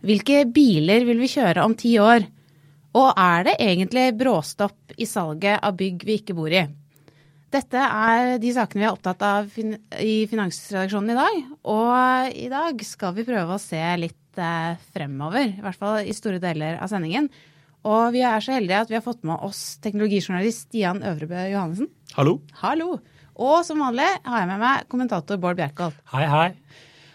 Hvilke biler vil vi kjøre om ti år? Og er det egentlig bråstopp i salget av bygg vi ikke bor i? Dette er de sakene vi er opptatt av i Finansredaksjonen i dag. Og i dag skal vi prøve å se litt eh, fremover, i hvert fall i store deler av sendingen. Og vi er så heldige at vi har fått med oss teknologijournalist Stian Øvrebø Johannessen. Hallo. Hallo. Og som vanlig har jeg med meg kommentator Bård Bjerkholt. Hei, hei.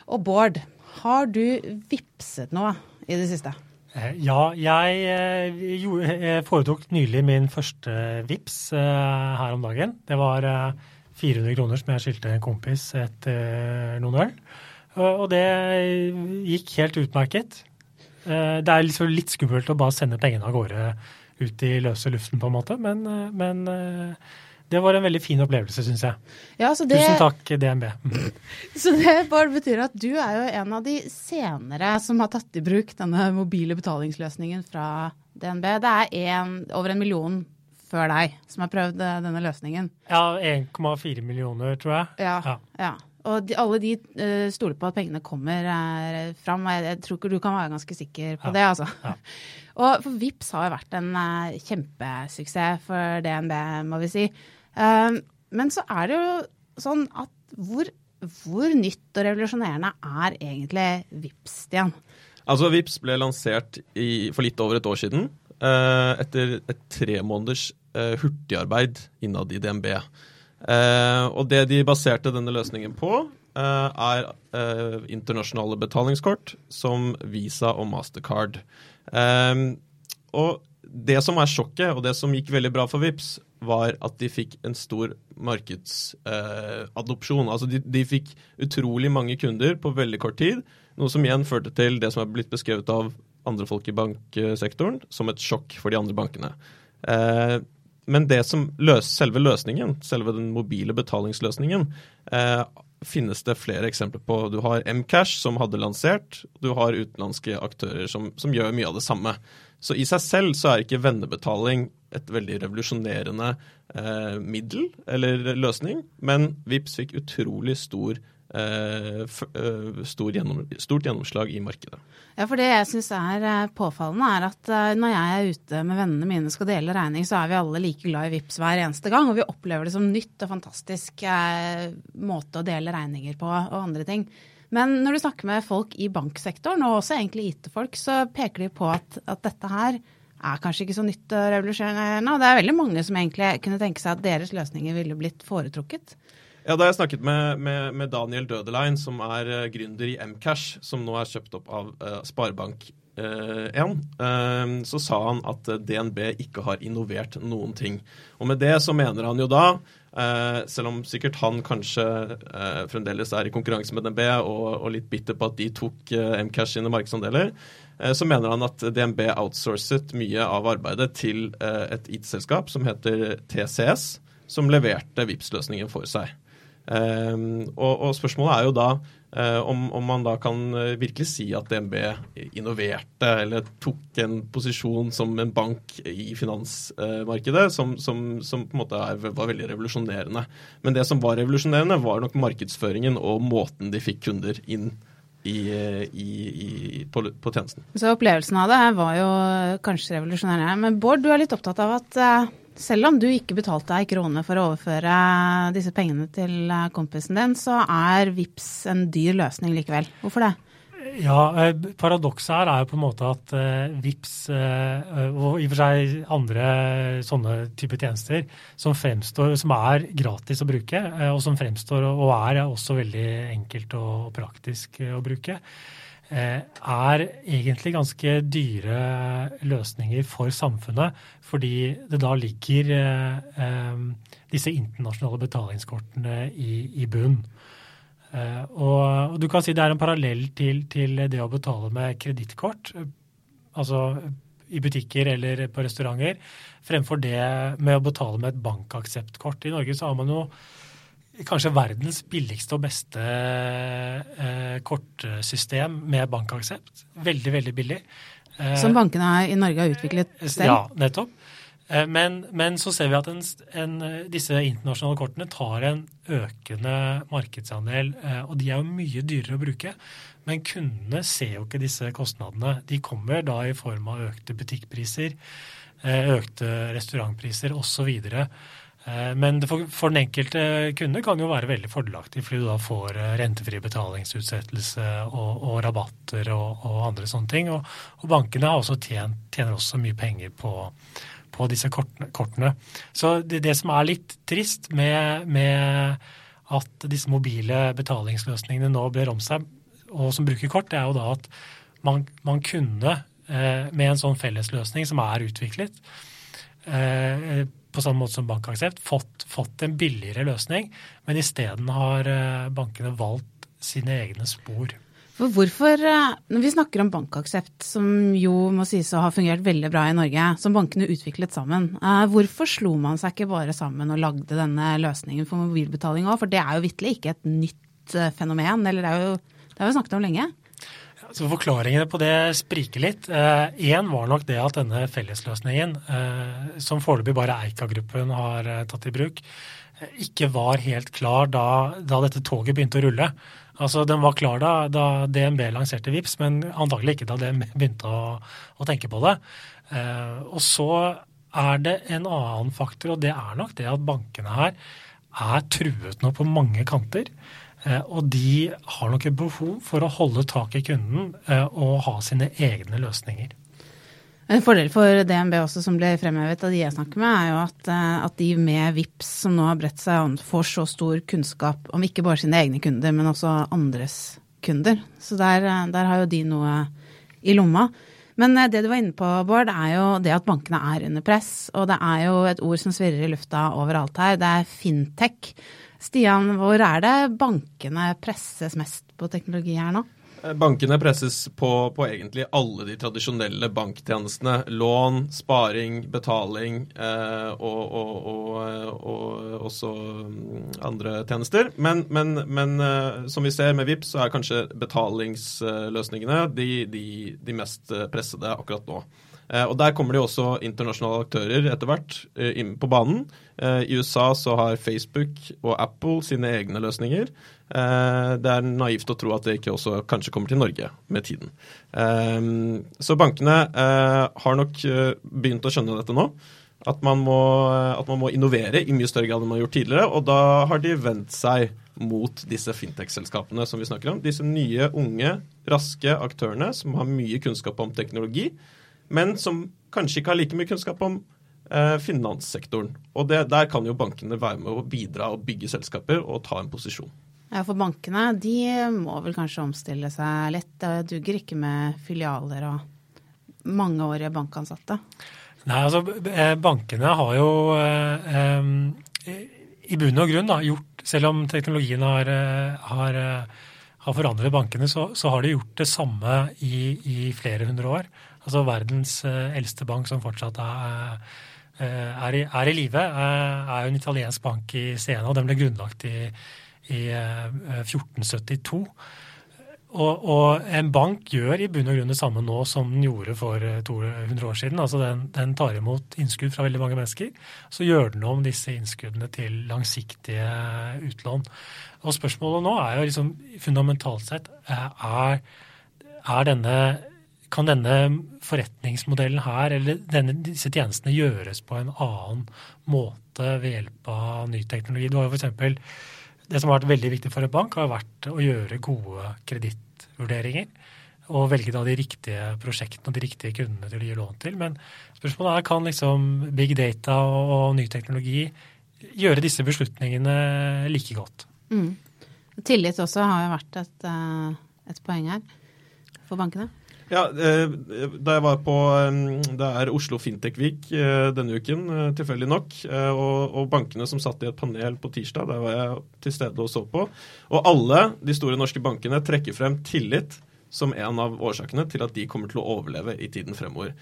Og Bård, har du vipset noe i det siste? Eh, Ja, jeg eh, eh, foretok nylig min første vips her om dagen. Det var eh, 400 kroner som jeg skyldte en kompis etter noen øl. Og det gikk helt utmerket. Det er liksom litt skummelt å bare sende pengene av gårde ut i løse luften, på en måte, men, men det var en veldig fin opplevelse, syns jeg. Ja, så det, Tusen takk, DNB. Så det bare betyr at du er jo en av de senere som har tatt i bruk denne mobile betalingsløsningen fra DNB. Det er en, over en million før deg som har prøvd eh, denne løsningen. Ja, 1,4 millioner, tror jeg. Ja. Ja. ja. Og de, alle de uh, stoler på at pengene kommer uh, fram. Jeg, jeg tror ikke du kan være ganske sikker på Ja. det, altså. Ja. Og for Vips har jo vært en uh, kjempesuksess for DNB, må vi si. Eh, men så er det jo sånn at hvor, hvor nytt og revolusjonerende er egentlig Vips, Stian? Altså, Vips ble lansert i, for litt over et år siden. eh, etter et tre måneders eh, hurtigarbeid innad i DNB. Eh, og det de baserte denne løsningen på, er internasjonale betalingskort som Visa og Mastercard. Eh, og det som er sjokket, og det som gikk veldig bra for Vips, var at de fikk en stor markedsadopsjon. altså de, de fikk utrolig mange kunder på veldig kort tid, noe som igjen førte til det som er blitt beskrevet av andre folk i banksektoren som et sjokk for de andre bankene. Eh, men det som løs, selve løsningen, selve den mobile betalingsløsningen, eh, finnes det flere eksempler på. Du har Mcash som hadde lansert, du har utenlandske aktører som, som gjør mye av det samme. Så i seg selv så er ikke vennebetaling et veldig revolusjonerende eh, middel eller løsning, men Vips fikk utrolig stor, f eh, stor gjennom, stort gjennomslag i markedet. Ja, for det jeg syns er eh, påfallende, er at eh, når jeg er ute med vennene mine og skal dele regning, så er vi alle like glad i VIPS hver eneste gang. Og vi opplever det som nytt og fantastisk eh, måte å dele regninger på og andre ting. Men når du snakker med folk i banksektoren, og også egentlig IT-folk, så peker de på at, at dette her er kanskje ikke så nytt og revolusjonerende. Og det er veldig mange som egentlig kunne tenke seg at deres løsninger ville blitt foretrukket. Ja, Da jeg snakket med, med, med Daniel Dødelein, som er uh, gründer i Mcash, som nå er kjøpt opp av uh, Sparebank1, uh, så sa han at DNB ikke har innovert noen ting. Og med det så mener han jo da, uh, selv om sikkert han kanskje uh, fremdeles er i konkurranse med DNB og, og litt bitter på at de tok uh, Mcash sine markedsandeler, så mener han at DNB outsourcet mye av arbeidet til et IT-selskap som heter TCS, som leverte Vipps-løsningen for seg. Um, og, og spørsmålet er jo da uh, om, om man da kan uh, virkelig si at DNB innoverte eller tok en posisjon som en bank i finansmarkedet som, som, som på en måte er, var veldig revolusjonerende. Men det som var revolusjonerende, var nok markedsføringen og måten de fikk kunder inn i, i, i, på, på tjenesten. Så opplevelsen av det var jo kanskje revolusjonerende. Men Bård, du er litt opptatt av at eh, selv om du ikke betalte ei krone for å overføre disse pengene til eh, kompisen din, så er VIPS en dyr løsning likevel. Hvorfor det? Ja, eh, Paradokset her er jo på en måte at uh, VIPS og i og for seg andre sånne typer tjenester som fremstår, som er gratis å bruke, og som fremstår og er også veldig enkelt og praktisk å bruke, er egentlig ganske dyre løsninger for samfunnet, fordi det da ligger disse internasjonale betalingskortene i, i bunn. Og, og, du kan si det er en parallell til, til det å betale med kredittkort, altså i butikker eller på restauranter, fremfor det med å betale med et bankakseptkort. I Norge så har man jo kanskje verdens billigste og beste eh, kortsystem med bankaksept. Veldig, veldig billig. Eh, Som bankene i Norge har utviklet selv? Ja, nettopp. Eh, men, men, så ser vi at en, en, disse internasjonale kortene tar en økende markedsandel, eh, og de er jo mye dyrere å bruke. Men kundene ser jo ikke disse kostnadene. De kommer da i form av økte butikkpriser, eh, økte restaurantpriser osv. Men for, den enkelte kunde kan det jo være veldig fordelaktig, fordi du da får rentefri betalingsutsettelse og, og rabatter og, og, andre sånne ting. Og, og bankene også tjent, tjener også mye penger på på disse kortene. Så det, det som er litt trist med, med, at disse mobile betalingsløsningene nå brer om seg, og som bruker kort, det er jo da at man, man kunne eh, med en sånn fellesløsning som er utviklet, eh, på samme måte som bankaksept, fått, fått en billigere løsning, men isteden har eh, bankene valgt sine egne spor. For hvorfor, eh, Når vi snakker om bankaksept, som jo må sies å ha fungert veldig bra i Norge, som bankene utviklet sammen, eh, hvorfor slo man seg ikke bare sammen og lagde denne løsningen for mobilbetaling òg? For det er jo vitterlig ikke et nytt fenomen, eller det er jo, det har vi snakket om lenge. Så Forklaringene på det spriker litt. Én var nok det at denne fellesløsningen, som foreløpig bare Eika-gruppen har tatt i bruk, ikke var helt klar da, da dette toget begynte å rulle. Altså, Den var klar da, da DNB lanserte VIPS, men antagelig ikke da DNB begynte å, å tenke på det. Eh, og så er det en annen faktor, og det er nok det at bankene her er truet nå på mange kanter. Eh, og de har nok et behov for å holde tak i kunden eh, og ha sine egne løsninger. En fordel for DNB også, som ble fremhevet av de jeg snakker med, er jo at, eh, at, de med VIPS som nå har bredt seg an, får så stor kunnskap om ikke bare sine egne kunder, men også andres kunder. Så der, der har jo de noe i lomma. Men det du var inne på, Bård, er jo det at bankene er under press. Og det er jo et ord som svirrer i lufta overalt her. Det er fintech. Stian, hvor er det bankene presses mest på teknologi her nå? Bankene presses på, på, egentlig alle de tradisjonelle banktjenestene. Lån, sparing, betaling eh, og, og, og, og, også mm, andre tjenester. Men, men, men eh, som vi ser med VIPS, så er kanskje betalingsløsningene de, de, de mest pressede akkurat nå. Eh, og Der kommer det jo også internasjonale aktører etter hvert eh, inn på banen. Eh, I USA så har Facebook og Apple sine egne løsninger. Det er naivt å tro at det ikke også kanskje kommer til Norge med tiden. Så bankene har nok begynt å skjønne dette nå. At man, må, at man må innovere i mye større grad enn man har gjort tidligere. Og da har de vendt seg mot disse fintech-selskapene som vi snakker om. Disse nye, unge, raske aktørene som har mye kunnskap om teknologi men som kanskje ikke har like mye kunnskap om eh, finanssektoren. Og det, der kan jo bankene være med å bidra og bygge selskaper og ta en posisjon. Ja, For bankene de må vel kanskje omstille seg litt. Det duger ikke med filialer og mangeårige bankansatte? Nei, altså eh, bankene har jo eh, eh, i bunn og grunn da, gjort Selv om teknologien har, eh, har, har forandret bankene, så, så, har de gjort det samme i, i flere hundre år. Altså verdens eh, eldste bank som fortsatt er, eh, er i, er i live, eh, er jo en italiensk bank i Siena. Den ble grunnlagt i, i 1472. Og, og, en bank gjør i bunn og grunn det samme nå som den gjorde for 200 år siden. Altså den, den, tar imot innskudd fra veldig mange mennesker. Så gjør den om disse innskuddene til langsiktige utlån. Og spørsmålet nå er jo liksom fundamentalt sett er, er denne kan denne forretningsmodellen her, eller denne, disse tjenestene, gjøres på en annen måte ved hjelp av ny teknologi? Du har jo f.eks. Det som har vært veldig viktig for en bank, har vært å gjøre gode kredittvurderinger. og velge da de riktige prosjektene og de riktige kundene til å gi lån til. Men spørsmålet er kan liksom big data og ny teknologi gjøre disse beslutningene like godt. Mm. Tillit også har jo vært et, eh, et poeng her for bankene. Ja, eh, Da jeg var på det er Oslo Fintech Week eh, denne uken, tilfeldig nok, og, bankene som satt i et panel på tirsdag, der var jeg til stede og så på. Og alle de store norske bankene trekker frem tillit som en av årsakene til at de kommer til å overleve i tiden fremover.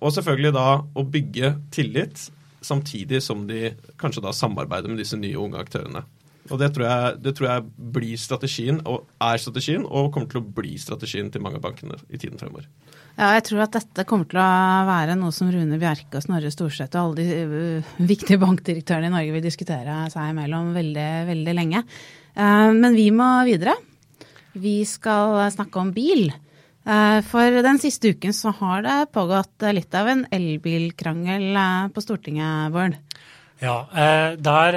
Og selvfølgelig da å bygge tillit samtidig som de kanskje da samarbeider med disse nye unge aktørene. Og det tror, jeg, det tror, jeg, blir strategien, og er strategien, og kommer til å bli strategien til mange av bankene i tiden fremover. Ja, jeg tror at dette kommer til å være noe som Rune Bjerke og Snorre Storseth og alle de uh, viktige bankdirektørene i Norge vil diskutere seg imellom veldig, veldig lenge. Uh, men vi må videre. Vi skal snakke om bil. Eh, for den siste uken så har det pågått litt av en elbilkrangel eh, på Stortinget, Bård. Ja, eh, der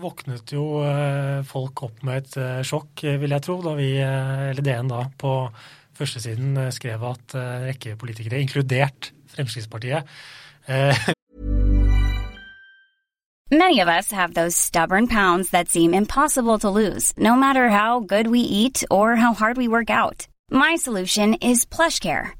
våknet jo folk opp med et sjokk, vil jeg tro, da vi, eller DN da, på førstesiden skrev at en rekke politikere, inkludert Fremskrittspartiet Many of us have those stubborn pounds that seem impossible to lose, no matter how good we eat or how hard we work out. My solution is PlushCare.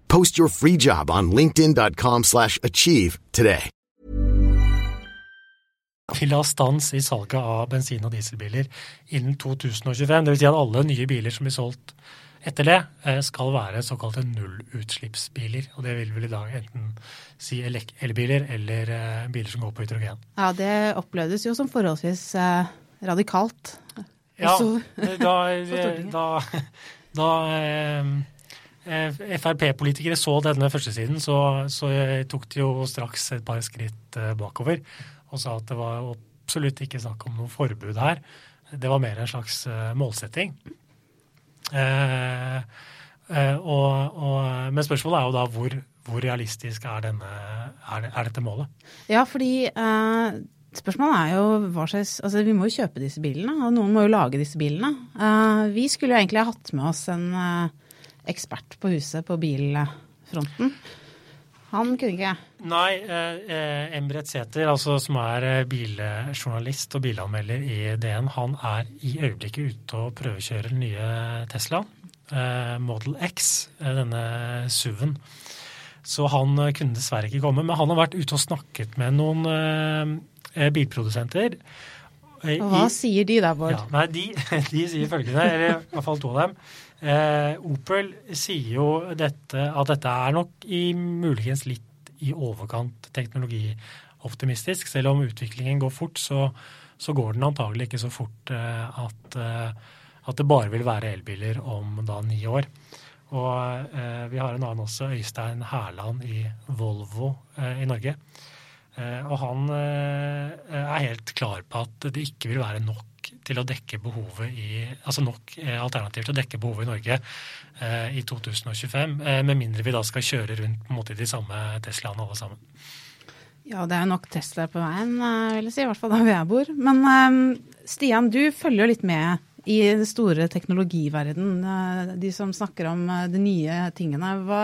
Post your free job on linkedin.com slash achieve today. Vil ha stans i salget av bensin- og dieselbiler innen 2025. Dvs. Si at alle nye biler som blir solgt etter det, eh, skal være såkalte nullutslippsbiler. Og det vil vel i dag enten si elbiler eller eh, biler som går på hydrogen. Ja, det opplevdes jo som forholdsvis eh, radikalt. Ja, da, da, da Frp-politikere så denne førstesiden, så, så tok de jo straks et par skritt bakover og sa at det var absolutt ikke snakk om noe forbud her. Det var mer en slags målsetting. Eh, eh, og, og, men spørsmålet er jo da hvor, hvor realistisk er, denne, er, er, dette målet? Ja, fordi eh, spørsmålet er jo hva slags Altså vi må jo kjøpe disse bilene, og noen må jo lage disse bilene. Eh, vi skulle jo egentlig ha hatt med oss en eh, ekspert på huset på bilfronten. Han kunne ikke. Nei, eh, Embret Sæther, altså, som er eh, biljournalist og bilanmelder i DN, han er i øyeblikket ute og prøvekjører den nye Tesla, eh, Model X, eh, denne SUV-en. Så han eh, kunne dessverre ikke komme. Men han har vært ute og snakket med noen eh, bilprodusenter. Og hva I, sier de da, Bård? Ja, nei, de, de, sier følgende, eller i hvert fall to av dem. Eh, Opel sier jo dette, at dette er nok i muligens litt i overkant teknologioptimistisk. Selv om utviklingen går fort, så, så går den antagelig ikke så fort eh, at, eh, at, det bare vil være elbiler om da ni år. Og eh, vi har en annen også, Øystein Hærland i Volvo eh, i Norge. Eh, og han er helt klar på at det ikke vil være nok til å dekke behovet i Altså nok alternativer alternativ til å dekke behovet i Norge eh, i 2025. Eh, med mindre vi da skal kjøre rundt på en måte de samme Teslaene alle sammen. Ja, det er nok Tesla på veien, vil jeg si. I hvert fall der hvor jeg bor. Men Stian, du følger jo litt med i den store teknologiverden, eh, de som snakker om eh, de nye tingene. Hva,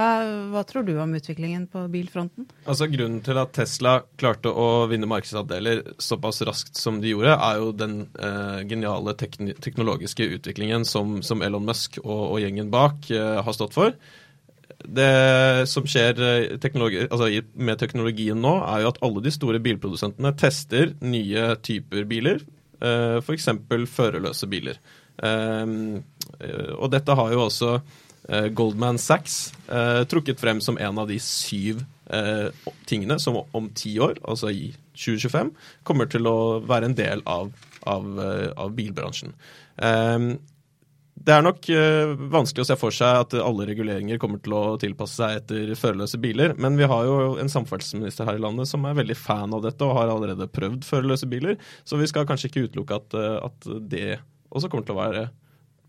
hva, tror du om utviklingen på bilfronten? Altså Grunnen til at Tesla klarte å vinne markedsandeler såpass raskt som de gjorde, er jo den eh, geniale teknologiske utviklingen som, som, Elon Musk og, og gjengen bak eh, har stått for. Det som skjer eh, teknologi, altså med teknologien nå, er jo at alle de store bilprodusentene tester nye typer biler Uh, F.eks. førerløse biler. Uh, og dette har jo også uh, Goldman Sachs trukket frem som en av de syv tingene som om ti år, altså i 2025, kommer til å være en del av, av, av bilbransjen. Det er nok uh, vanskelig å se for seg at alle reguleringer kommer til å tilpasse seg etter førerløse biler, men vi har jo en samferdselsminister her i landet som er veldig fan av dette og har allerede prøvd førerløse biler, så vi skal kanskje ikke utelukke at, uh, at det også kommer til å være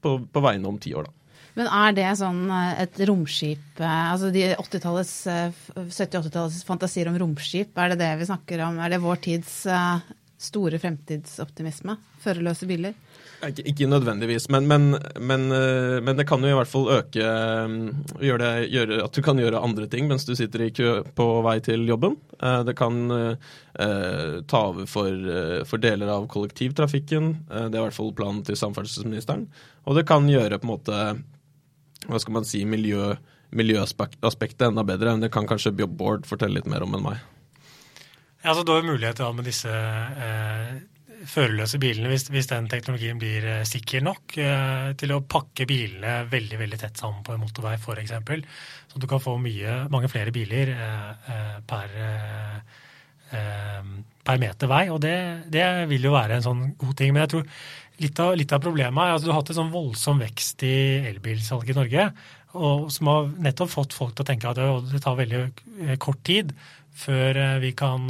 på, på vegne om ti år, da. Men er det sånn eh, et romskip Altså de 70-80-tallets fantasier om romskip, er det det vi snakker om? Er det vår tids store fremtidsoptimisme? Førerløse biler? Ikke, ikke nødvendigvis, men, men, men, eh, men, det kan jo i hvert fall øke eh, gjøre, det, gjøre, At du kan gjøre andre ting mens du sitter i kø på vei til jobben. Eh, det kan ta over for, for, deler av kollektivtrafikken. Det er i hvert fall planen til samferdselsministeren. Og det kan gjøre på en måte hva skal man si, miljø, miljøaspektet enda bedre. Det kan kanskje Bård fortelle litt mer om enn meg. Ja, altså da er mulighet med disse eh, førerløse bilene, hvis, hvis, den teknologien blir eh, sikker nok eh, til å pakke bilene veldig veldig tett sammen på en motorvei f.eks. Så du kan få mye, mange flere biler eh, per, per, meter vei. Og det, det, vil jo være en sånn god ting. Men jeg tror litt av, litt av problemet er at du har hatt en sånn voldsom vekst i elbilsalget i Norge. Og som har nettopp fått folk til å tenke at det tar veldig kort tid før vi kan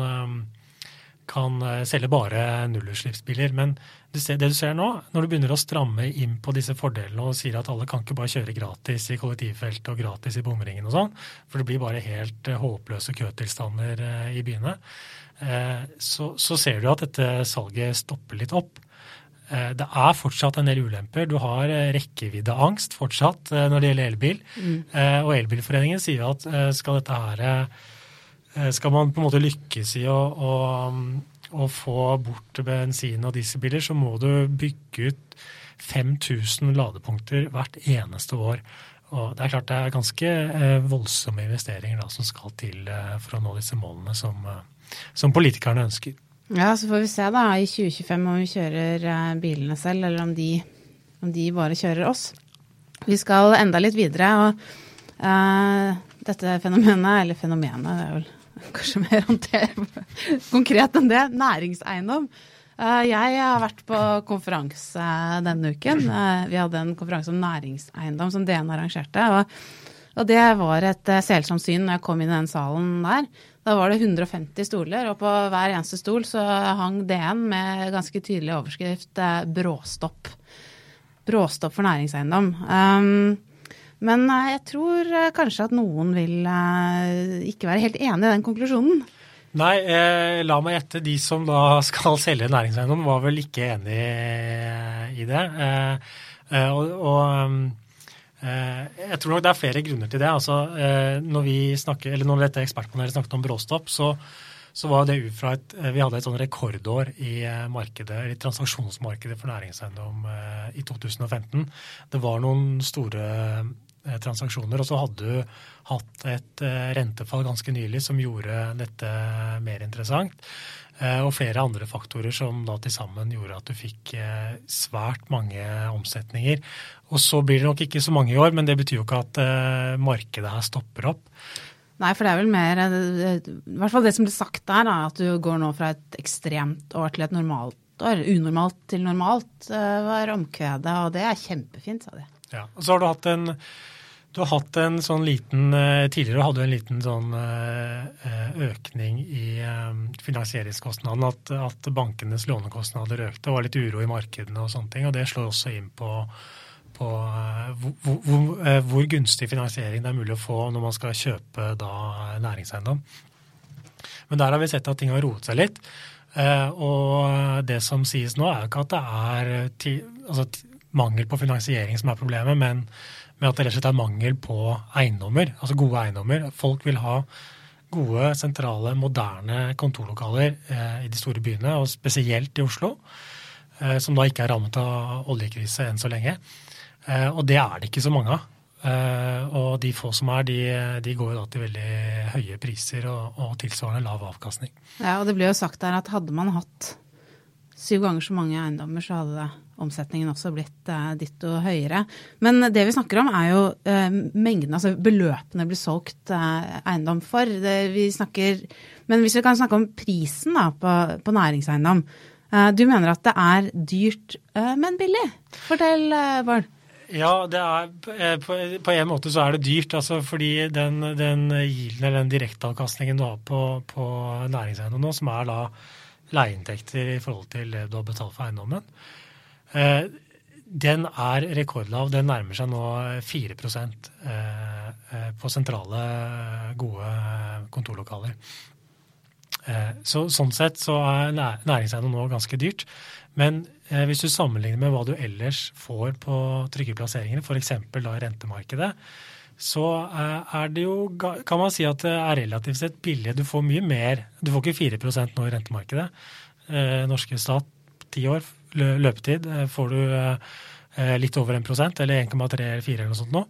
kan eh, selge bare nullutslippsbiler. Men det du ser nå, når du begynner å stramme inn på disse fordelene og sier at alle kan ikke bare kjøre gratis i kollektivfeltet og gratis i bomringen og sånn, for det blir bare helt eh, håpløse køtilstander eh, i byene, så, så ser du at dette salget stopper litt opp. Det er fortsatt en del ulemper. Du har rekkeviddeangst fortsatt når det gjelder elbil. Mm. Og Elbilforeningen sier at skal dette her skal man på en måte lykkes i å, å, å få bort bensin- og dieselbiler, så må du bygge ut 5000 ladepunkter hvert eneste år. Og det er klart det er ganske eh, voldsomme investeringer da, som skal til eh, for å nå disse målene som, som, politikerne ønsker. Ja, Så får vi se da i 2025 om vi kjører bilene selv, eller om de, om de bare kjører oss. Vi skal enda litt videre. og uh, dette fenomenet, eller fenomenet, det er vel kanskje mer konkret enn det, næringseiendom. Eh, jeg har vært på konferanse denne uken. Eh, vi hadde en konferanse om næringseiendom som DN arrangerte. Og, det var et eh, selsomt syn når jeg kom inn i den salen der. Da var det 150 stoler, og på hver eneste stol så hang DN med ganske tydelig overskrift 'bråstopp'. Bråstopp for næringseiendom. Um, men eh, jeg tror eh, kanskje at noen vil eh, ikke være helt enig i den konklusjonen. Nei, eh, la meg gjette. De som da skal selge næringseiendom, var vel ikke enig i det. Eh, og, og eh, jeg tror nok det er flere grunner til det. Altså, når snakker, når dette ekspertpanelet snakket om bråstopp, så, så var det ut fra et Vi hadde et sånn rekordår i markedet, i transaksjonsmarkedet for næringseiendom i 2015. Det var noen store transaksjoner. Og så hadde du hatt et eh, rentefall ganske nylig som gjorde dette mer interessant. Eh, og flere andre faktorer som da til sammen gjorde at du fikk svært mange omsetninger. Og så blir det nok ikke så mange i år, men det betyr jo ikke at markedet her stopper opp. Nei, for det er vel mer I hvert fall det som ble sagt der, at du går nå fra et ekstremt år til et normalt år. Unormalt til normalt var omkvedet, og det er kjempefint, sa de. Ja, og så har du hatt en du har hatt en sånn liten eh, Tidligere hadde du en liten sånn eh, økning i eh, finansieringskostnadene. At, at bankenes lånekostnader økte. Det var litt uro i markedene og sånne ting. Og det slår også inn på, på hvor, hvor, hvor, gunstig finansiering det er mulig å få når man skal kjøpe da næringseiendom. Men der har vi sett at ting har roet seg litt. Og det som sies nå, er jo ikke at det er altså mangel på finansiering som er problemet, men med at det rett og slett er mangel på eiendommer, altså gode eiendommer. Folk vil ha gode, sentrale, moderne kontorlokaler eh, i de store byene, og spesielt i Oslo, eh, som da ikke er rammet av oljekrise enn så lenge. Eh, og det er det ikke så mange av. Uh, og de få som er, de, de går jo da til veldig høye priser og, og, tilsvarende lav avkastning. Ja, og det ble jo sagt der at hadde man hatt syv ganger så mange eiendommer, så hadde omsetningen også blitt eh, ditto høyere. Men det vi snakker om er jo eh, mengden, altså beløpene blir solgt eiendom for. Det, vi snakker, men hvis vi kan snakke om prisen da, på, på næringseiendom. du mener at det er dyrt, men billig. Fortell, Bård. Ja, er, eh, på, på, en måte så er det dyrt. Altså fordi den, den den direkteavkastningen du har på, på næringseiendom nå, som er da leieinntekter i forhold til det du har betalt for eiendommen, eh, den er rekordlav. Den nærmer seg nå 4 eh, eh, på sentrale, gode kontorlokaler. Så, sånn sett så er næringseiendom nå ganske dyrt. Men hvis du sammenligner med hva du ellers får på trygge plasseringer, f.eks. i rentemarkedet, så eh, er det jo, kan man si at det er relativt sett billig. Du får mye mer. Du får ikke 4 nå i rentemarkedet. Eh, norske stat, ti år løpetid, eh, får du litt over 1 eller 1,3 eller 4 eller noe sånt nå.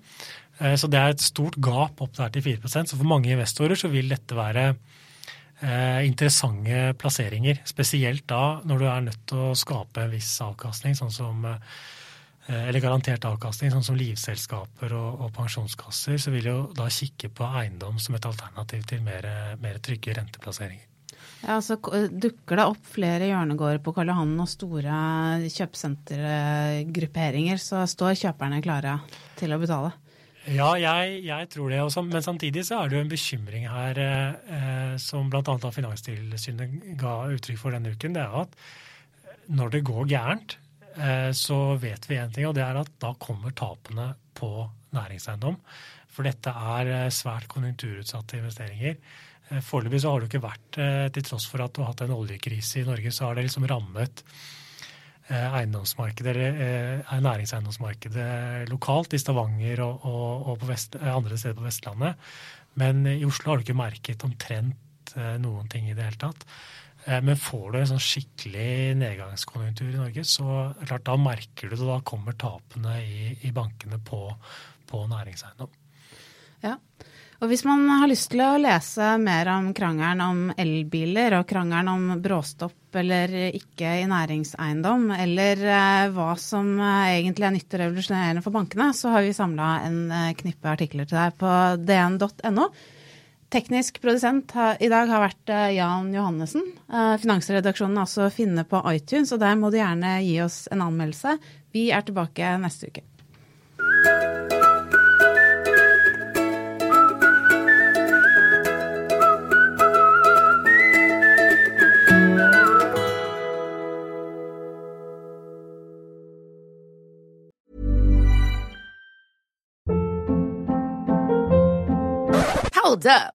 Så det er et stort gap opp der til 4% Så for mange investorer så vil dette være interessante plasseringer. Spesielt da når du er nødt til å skape en viss avkastning, sånn som eller garantert avkastning, sånn som livselskaper og, og, pensjonskasser, så vil jo da kikke på eiendom som et alternativ til mer, mer trygge renteplasseringer. Ja, så Dukker det opp flere hjørnegårder på Karl Johan og store kjøpesentergrupperinger, så står kjøperne klare til å betale? Ja, jeg, jeg, tror det også. Men samtidig så er det jo en bekymring her eh, som bl.a. Finanstilsynet ga uttrykk for denne uken. Det er at når det går gærent, eh, så vet vi én ting, og det er at da kommer tapene på næringseiendom. For dette er eh, svært konjunkturutsatte investeringer. Eh, foreløpig så har det ikke vært, eh, til tross for at du har hatt en oljekrise i Norge, så har det liksom rammet Eh, eiendomsmarkedet, eh, næringseiendomsmarkedet lokalt i Stavanger og, og, og Vest, eh, andre steder på Vestlandet. Men i Oslo har du ikke merket omtrent noen ting i det hele tatt. Men får du en sånn skikkelig nedgangskonjunktur i Norge, så klart da merker du det. Da kommer tapene i, i bankene på, på næringseiendom. Ja, og hvis man har lyst til å lese mer om krangelen om elbiler og krangelen om bråstopp eller ikke i næringseiendom, eller eh, hva som eh, egentlig er nytt og revolusjonerende for bankene, så har vi samla en eh, knippe artikler til deg på dn.no. Teknisk produsent i dag har vært Jan Johannessen. Finansredaksjonen er også å finne på iTunes, og der må du gjerne gi oss en anmeldelse. Vi er tilbake neste uke. Hold up.